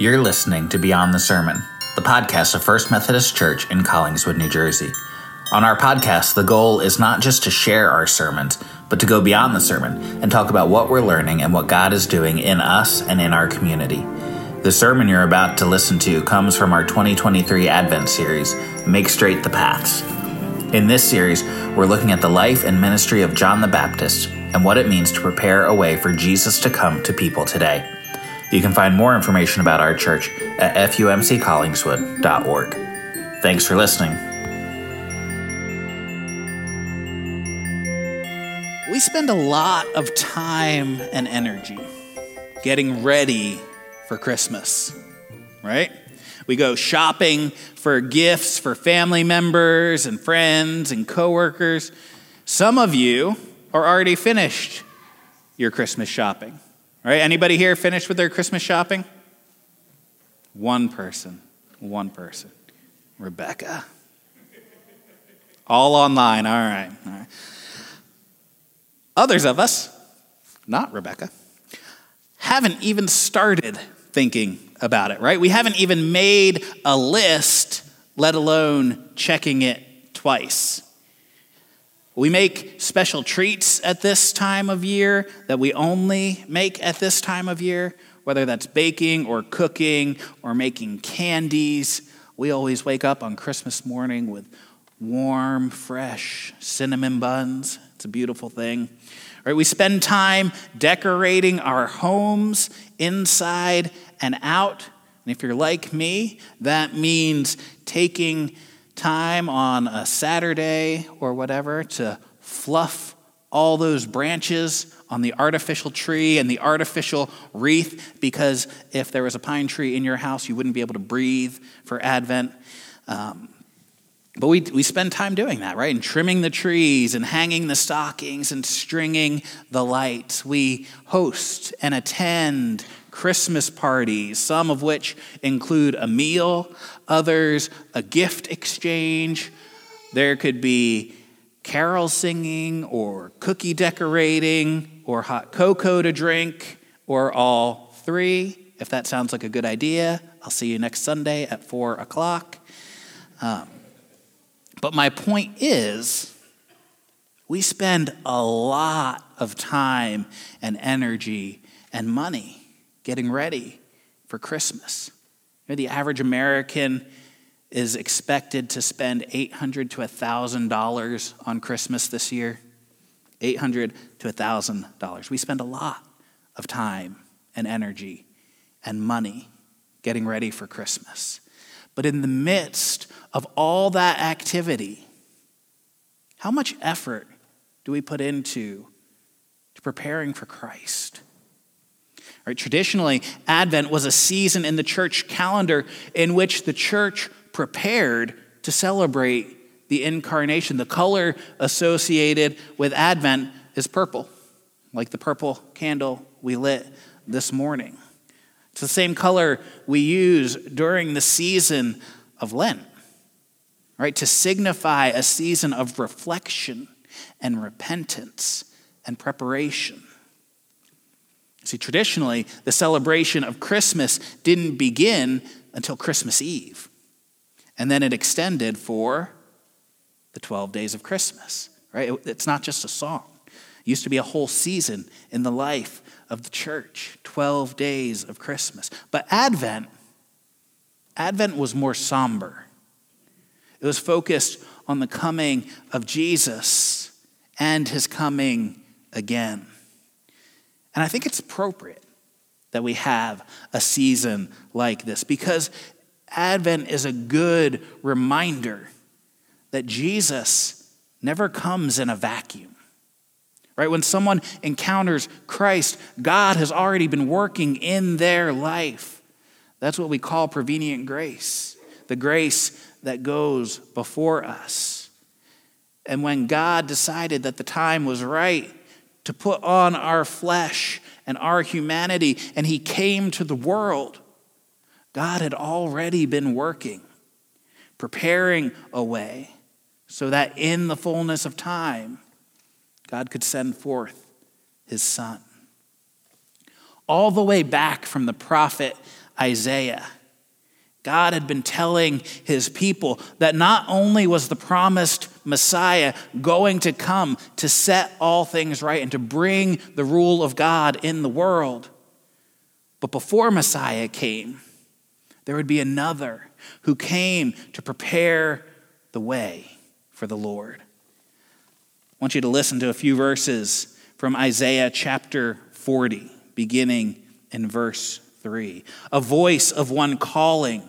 You're listening to Beyond the Sermon, the podcast of First Methodist Church in Collingswood, New Jersey. On our podcast, the goal is not just to share our sermons, but to go beyond the sermon and talk about what we're learning and what God is doing in us and in our community. The sermon you're about to listen to comes from our 2023 Advent series, Make Straight the Paths. In this series, we're looking at the life and ministry of John the Baptist and what it means to prepare a way for Jesus to come to people today. You can find more information about our church at fumccollingswood.org. Thanks for listening. We spend a lot of time and energy getting ready for Christmas, right? We go shopping for gifts for family members and friends and coworkers. Some of you are already finished your Christmas shopping. All right, anybody here finished with their Christmas shopping? One person. One person. Rebecca. All online. All right. All right. Others of us, not Rebecca, haven't even started thinking about it, right? We haven't even made a list, let alone checking it twice. We make special treats at this time of year that we only make at this time of year, whether that's baking or cooking or making candies. We always wake up on Christmas morning with warm, fresh cinnamon buns. It's a beautiful thing. Right, we spend time decorating our homes inside and out. And if you're like me, that means taking time on a Saturday or whatever to fluff all those branches on the artificial tree and the artificial wreath because if there was a pine tree in your house, you wouldn't be able to breathe for Advent. Um, but we, we spend time doing that, right? And trimming the trees and hanging the stockings and stringing the lights. We host and attend Christmas parties, some of which include a meal, others a gift exchange. There could be carol singing or cookie decorating or hot cocoa to drink or all three. If that sounds like a good idea, I'll see you next Sunday at 4 o'clock. Um, but my point is, we spend a lot of time and energy and money getting ready for Christmas. You know, the average American is expected to spend 800 to $1,000 on Christmas this year. 800 to $1,000. We spend a lot of time and energy and money getting ready for Christmas. But in the midst of all that activity, how much effort do we put into to preparing for Christ? Right, traditionally, Advent was a season in the church calendar in which the church prepared to celebrate the incarnation. The color associated with Advent is purple, like the purple candle we lit this morning. It's the same color we use during the season of Lent, right? To signify a season of reflection and repentance and preparation. See, traditionally, the celebration of Christmas didn't begin until Christmas Eve. And then it extended for the 12 days of Christmas, right? It's not just a song. It used to be a whole season in the life of the church, 12 days of Christmas. But Advent, Advent was more somber. It was focused on the coming of Jesus and his coming again. And I think it's appropriate that we have a season like this because Advent is a good reminder that Jesus never comes in a vacuum. Right? When someone encounters Christ, God has already been working in their life. That's what we call prevenient grace, the grace that goes before us. And when God decided that the time was right to put on our flesh and our humanity, and He came to the world. God had already been working, preparing a way so that in the fullness of time, God could send forth His Son. All the way back from the prophet Isaiah. God had been telling his people that not only was the promised Messiah going to come to set all things right and to bring the rule of God in the world, but before Messiah came, there would be another who came to prepare the way for the Lord. I want you to listen to a few verses from Isaiah chapter 40, beginning in verse 3. A voice of one calling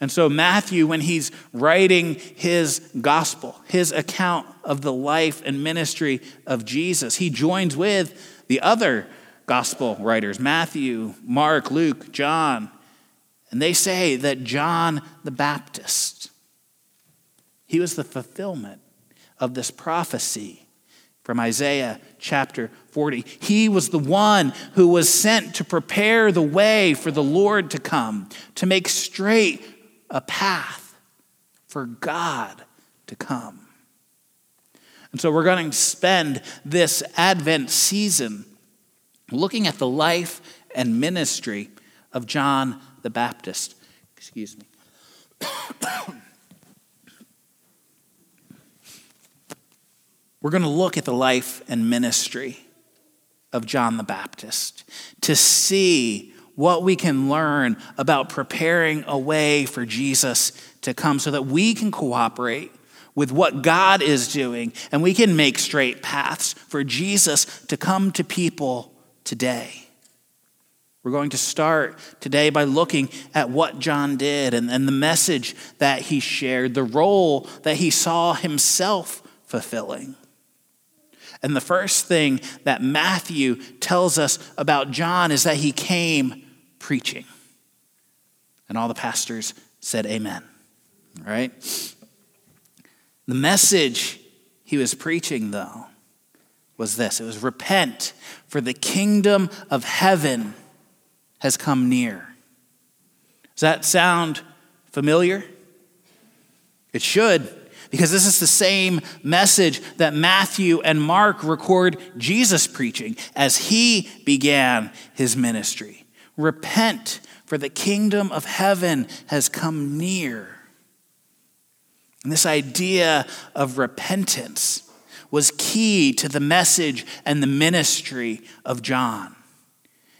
And so, Matthew, when he's writing his gospel, his account of the life and ministry of Jesus, he joins with the other gospel writers Matthew, Mark, Luke, John. And they say that John the Baptist, he was the fulfillment of this prophecy from Isaiah chapter 40. He was the one who was sent to prepare the way for the Lord to come, to make straight a path for God to come. And so we're going to spend this Advent season looking at the life and ministry of John the Baptist. Excuse me. we're going to look at the life and ministry of John the Baptist to see what we can learn about preparing a way for Jesus to come so that we can cooperate with what God is doing and we can make straight paths for Jesus to come to people today. We're going to start today by looking at what John did and, and the message that he shared, the role that he saw himself fulfilling. And the first thing that Matthew tells us about John is that he came preaching. And all the pastors said, Amen. Right? The message he was preaching, though, was this it was repent, for the kingdom of heaven has come near. Does that sound familiar? It should, because this is the same message that Matthew and Mark record Jesus preaching as he began his ministry. Repent, for the kingdom of heaven has come near. And this idea of repentance was key to the message and the ministry of John.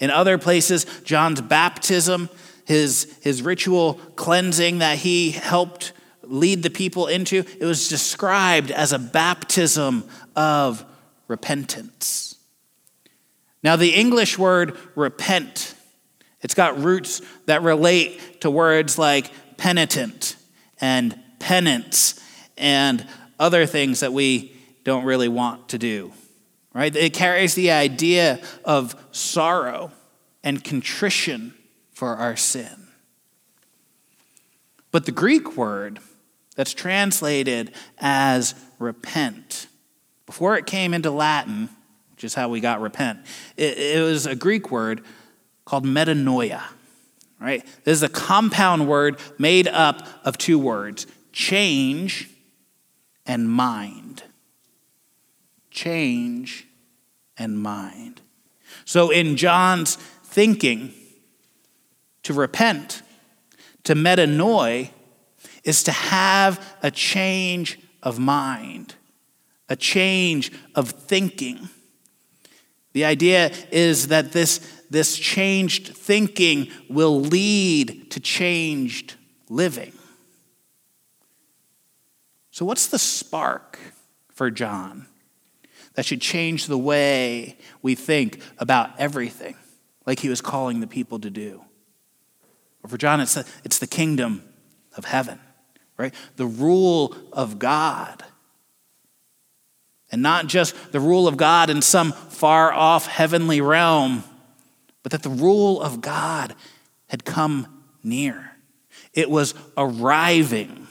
In other places, John's baptism, his, his ritual cleansing that he helped lead the people into, it was described as a baptism of repentance. Now, the English word repent it's got roots that relate to words like penitent and penance and other things that we don't really want to do. Right? It carries the idea of sorrow and contrition for our sin. But the Greek word that's translated as repent, before it came into Latin, which is how we got repent, it, it was a Greek word called metanoia. Right? This is a compound word made up of two words change and mind. Change and mind. So in John's thinking, to repent, to metanoi, is to have a change of mind, a change of thinking. The idea is that this this changed thinking will lead to changed living. So, what's the spark for John that should change the way we think about everything, like he was calling the people to do? Well, for John, it's the, it's the kingdom of heaven, right? The rule of God. And not just the rule of God in some far off heavenly realm but that the rule of God had come near. It was arriving.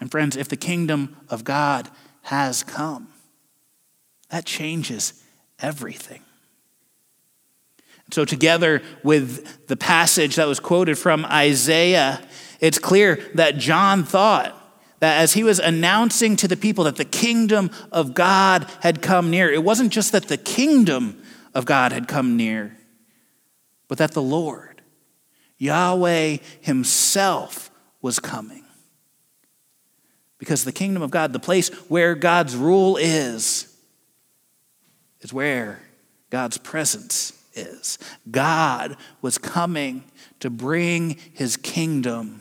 And friends, if the kingdom of God has come, that changes everything. So, together with the passage that was quoted from Isaiah, it's clear that John thought that as he was announcing to the people that the kingdom of God had come near, it wasn't just that the kingdom of God had come near, but that the Lord, Yahweh Himself, was coming. Because the kingdom of God, the place where God's rule is, is where God's presence is. God was coming to bring his kingdom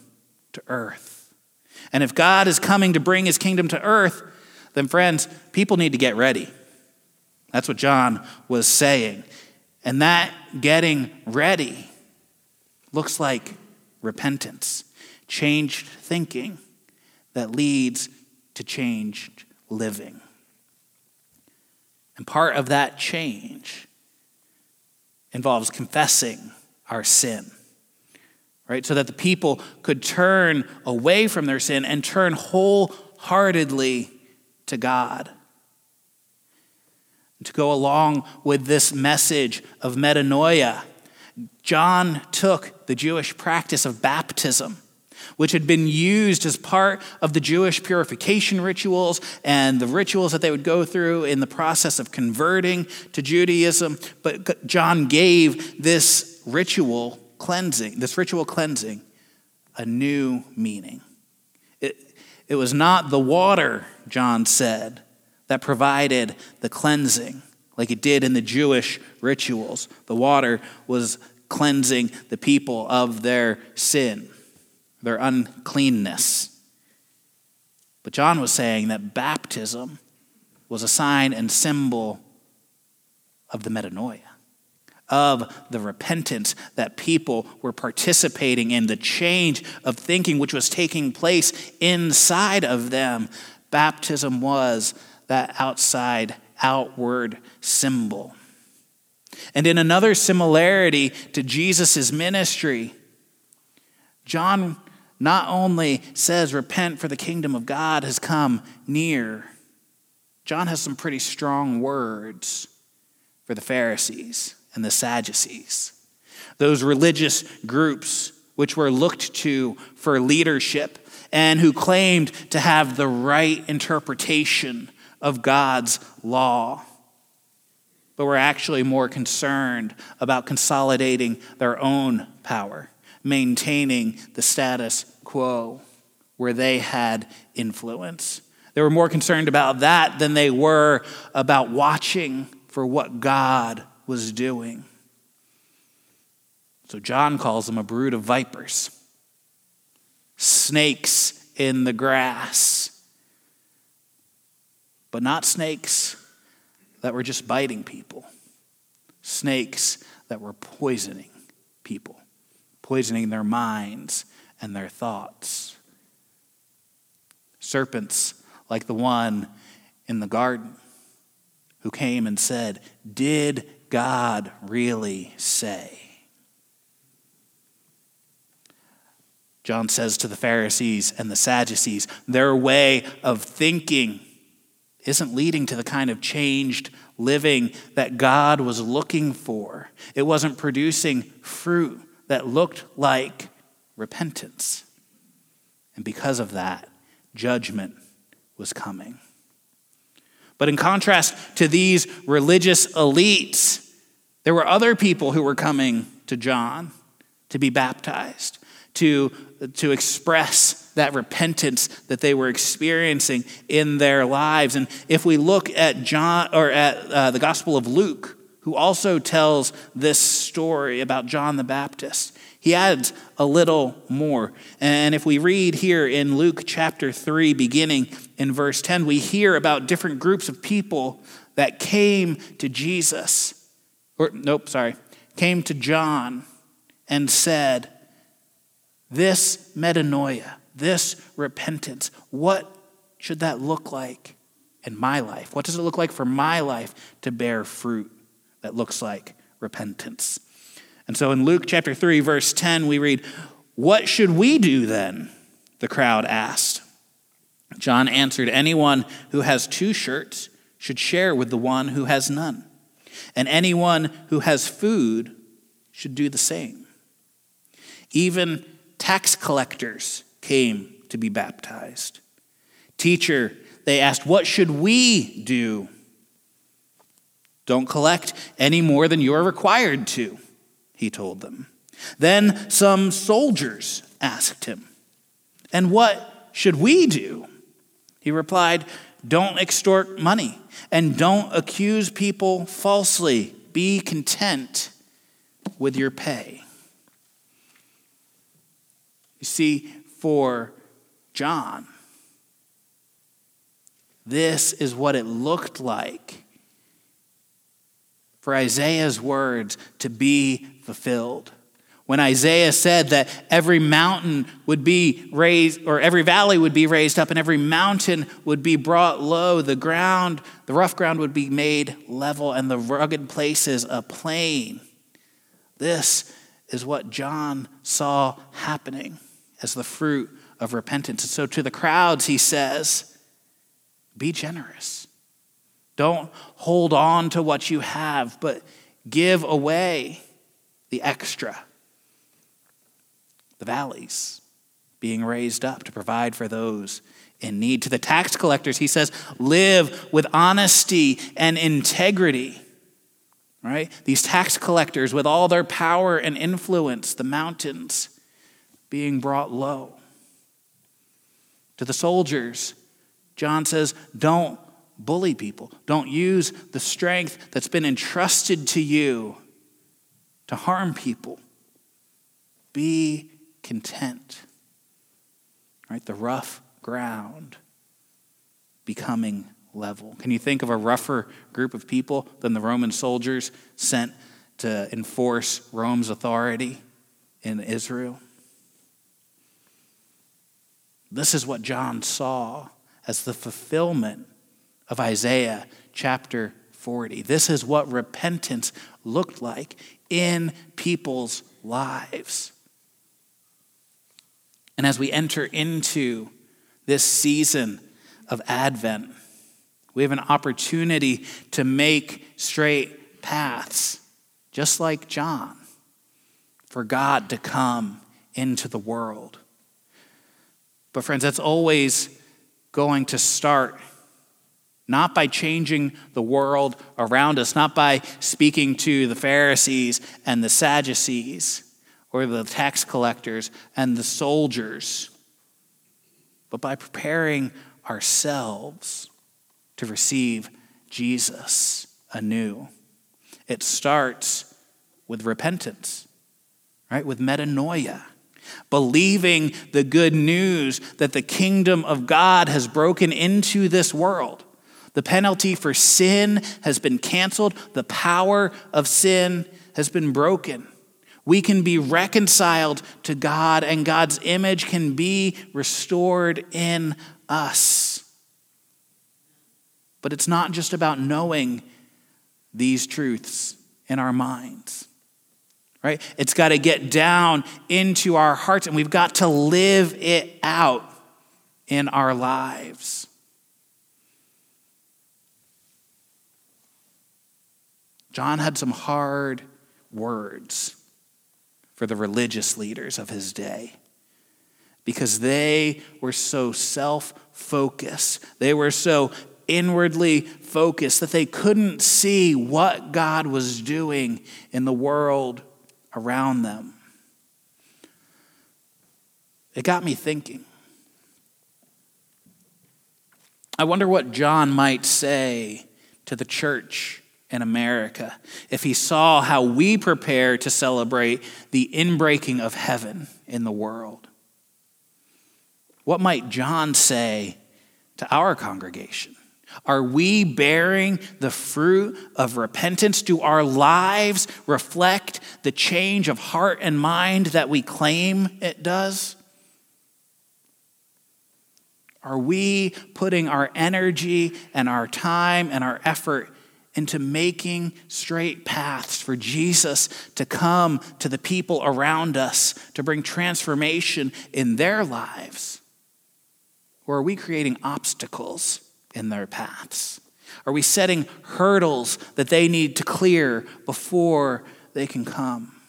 to earth. And if God is coming to bring his kingdom to earth, then, friends, people need to get ready. That's what John was saying. And that getting ready looks like repentance, changed thinking that leads to changed living. And part of that change involves confessing our sin, right? So that the people could turn away from their sin and turn wholeheartedly to God. To go along with this message of metanoia, John took the Jewish practice of baptism which had been used as part of the Jewish purification rituals and the rituals that they would go through in the process of converting to Judaism. But John gave this ritual cleansing, this ritual cleansing, a new meaning. It, it was not the water, John said, that provided the cleansing like it did in the Jewish rituals. The water was cleansing the people of their sin their uncleanness. But John was saying that baptism was a sign and symbol of the metanoia, of the repentance that people were participating in, the change of thinking which was taking place inside of them. Baptism was that outside, outward symbol. And in another similarity to Jesus' ministry, John not only says, Repent, for the kingdom of God has come near, John has some pretty strong words for the Pharisees and the Sadducees, those religious groups which were looked to for leadership and who claimed to have the right interpretation of God's law, but were actually more concerned about consolidating their own power maintaining the status quo where they had influence. They were more concerned about that than they were about watching for what God was doing. So John calls them a brood of vipers, snakes in the grass, but not snakes that were just biting people, snakes that were poisoning people poisoning their minds and their thoughts. Serpents like the one in the garden who came and said, Did God really say? John says to the Pharisees and the Sadducees, their way of thinking isn't leading to the kind of changed living that God was looking for. It wasn't producing fruit that looked like repentance. And because of that, judgment was coming. But in contrast to these religious elites, there were other people who were coming to John to be baptized, to, to express that repentance that they were experiencing in their lives. And if we look at John or at uh, the Gospel of Luke, who also tells this story about John the Baptist. He adds a little more. And if we read here in Luke chapter 3, beginning in verse 10, we hear about different groups of people that came to Jesus, or nope, sorry, came to John and said, This metanoia, this repentance, what should that look like in my life? What does it look like for my life to bear fruit? that looks like repentance. And so in Luke chapter 3, verse 10, we read, What should we do then? The crowd asked. John answered, Anyone who has two shirts should share with the one who has none, and anyone who has food should do the same. Even tax collectors came to be baptized. Teacher, they asked, What should we do? Don't collect any more than you're required to, he told them. Then some soldiers asked him, And what should we do? He replied, Don't extort money and don't accuse people falsely. Be content with your pay. You see, for John, this is what it looked like for Isaiah's words to be fulfilled. When Isaiah said that every mountain would be raised, or every valley would be raised up, and every mountain would be brought low, the ground, the rough ground would be made level, and the rugged places a plain. This is what John saw happening as the fruit of repentance. And so to the crowds, he says, Be generous. Don't hold on to what you have, but give away the extra. The valleys being raised up to provide for those in need. To the tax collectors, he says, Live with honesty and integrity. Right? These tax collectors, with all their power and influence, the mountains being brought low. To the soldiers, John says, don't bully people. Don't use the strength that's been entrusted to you to harm people. Be content. Right? The rough ground becoming level. Can you think of a rougher group of people than the Roman soldiers sent to enforce Rome's authority in Israel? This is what John saw as the fulfillment of Isaiah chapter 40. This is what repentance looked like in people's lives. And as we enter into this season of Advent, we have an opportunity to make straight paths, just like John, for God to come into the world. But, friends, that's always going to start not by changing the world around us, not by speaking to the Pharisees and the Sadducees or the tax collectors and the soldiers, but by preparing ourselves to receive Jesus anew. It starts with repentance, right? With metanoia believing the good news that the kingdom of God has broken into this world. The penalty for sin has been canceled, the power of sin has been broken. We can be reconciled to God, and God's image can be restored in us. But it's not just about knowing these truths in our minds right? It's got to get down into our hearts and we've got to live it out in our lives. John had some hard words for the religious leaders of his day because they were so self focused. They were so inwardly focused that they couldn't see what God was doing in the world around them. It got me thinking. I wonder what John might say to the church in America if he saw how we prepare to celebrate the inbreaking of heaven in the world. What might John say to our congregation? Are we bearing the fruit of repentance? Do our lives reflect the change of heart and mind that we claim it does? Are we putting our energy and our time and our effort into making straight paths for Jesus to come to the people around us to bring transformation in their lives? Or are we creating obstacles in their paths? Are we setting hurdles that they need to clear before they can come?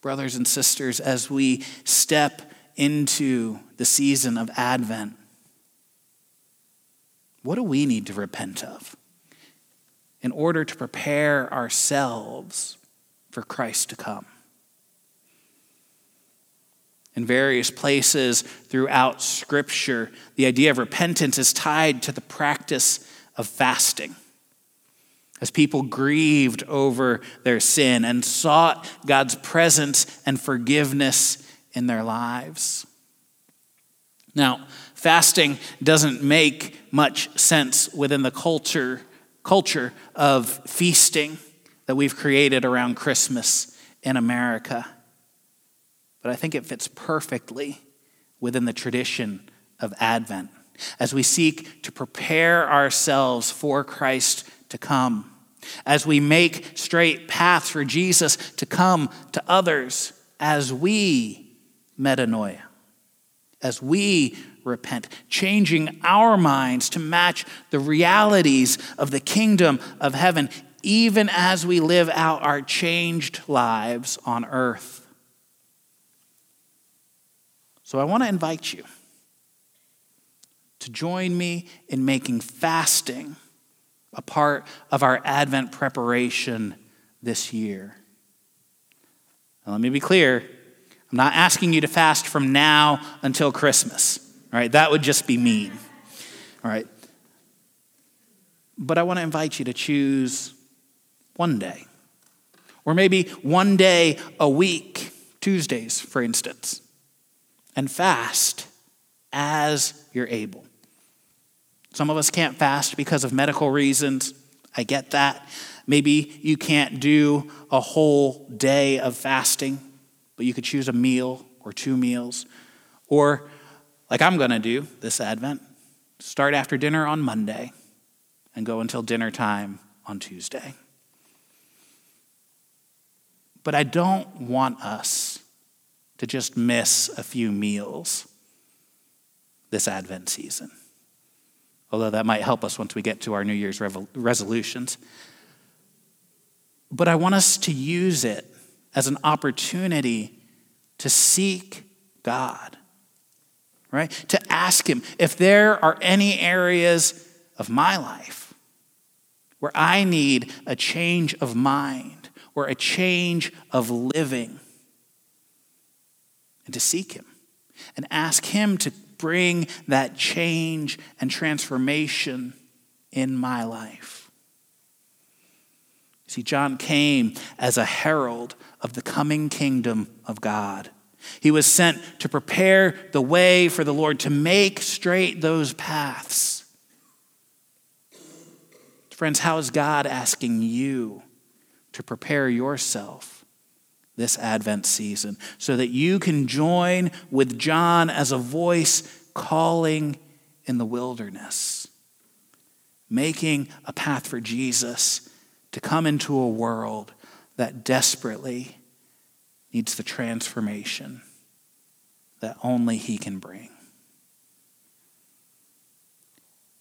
Brothers and sisters, as we step into the season of Advent, what do we need to repent of in order to prepare ourselves for Christ to come? In various places throughout Scripture, the idea of repentance is tied to the practice of fasting. As people grieved over their sin and sought God's presence and forgiveness in their lives. Now, fasting doesn't make much sense within the culture, culture of feasting that we've created around Christmas in America. But I think it fits perfectly within the tradition of Advent as we seek to prepare ourselves for Christ to come, as we make straight paths for Jesus to come to others, as we metanoia, as we repent, changing our minds to match the realities of the kingdom of heaven, even as we live out our changed lives on earth. So I want to invite you to join me in making fasting a part of our Advent preparation this year. Now, let me be clear I'm not asking you to fast from now until Christmas. All right, that would just be mean. All right. But I want to invite you to choose one day, or maybe one day a week, Tuesdays, for instance, and fast as you're able. Some of us can't fast because of medical reasons. I get that. Maybe you can't do a whole day of fasting, but you could choose a meal or two meals. Or like I'm going to do this Advent, start after dinner on Monday and go until dinner time on Tuesday. But I don't want us to just miss a few meals this Advent season. Although that might help us once we get to our New Year's resolutions. But I want us to use it as an opportunity to seek God right? To ask Him if there are any areas of my life where I need a change of mind or a change of living, and to seek Him and ask Him to bring that change and transformation in my life. See, John came as a herald of the coming kingdom of God. He was sent to prepare the way for the Lord, to make straight those paths. Friends, how is God asking you to prepare yourself this Advent season so that you can join with John as a voice calling in the wilderness, making a path for Jesus to come into a world that desperately needs the transformation that only He can bring.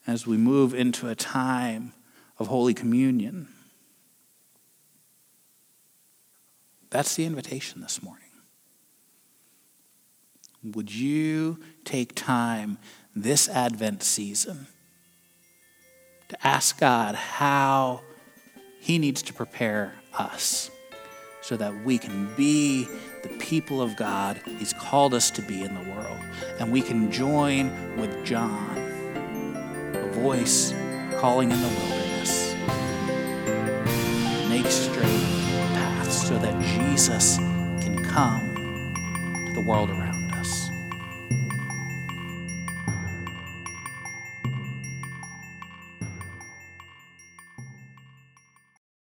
As we move into a time of Holy Communion, that's the invitation this morning. Would you take time this Advent season to ask God how He needs to prepare us? so that we can be the people of God He's called us to be in the world. And we can join with John, a voice calling in the wilderness. Make straight paths so that Jesus can come to the world around.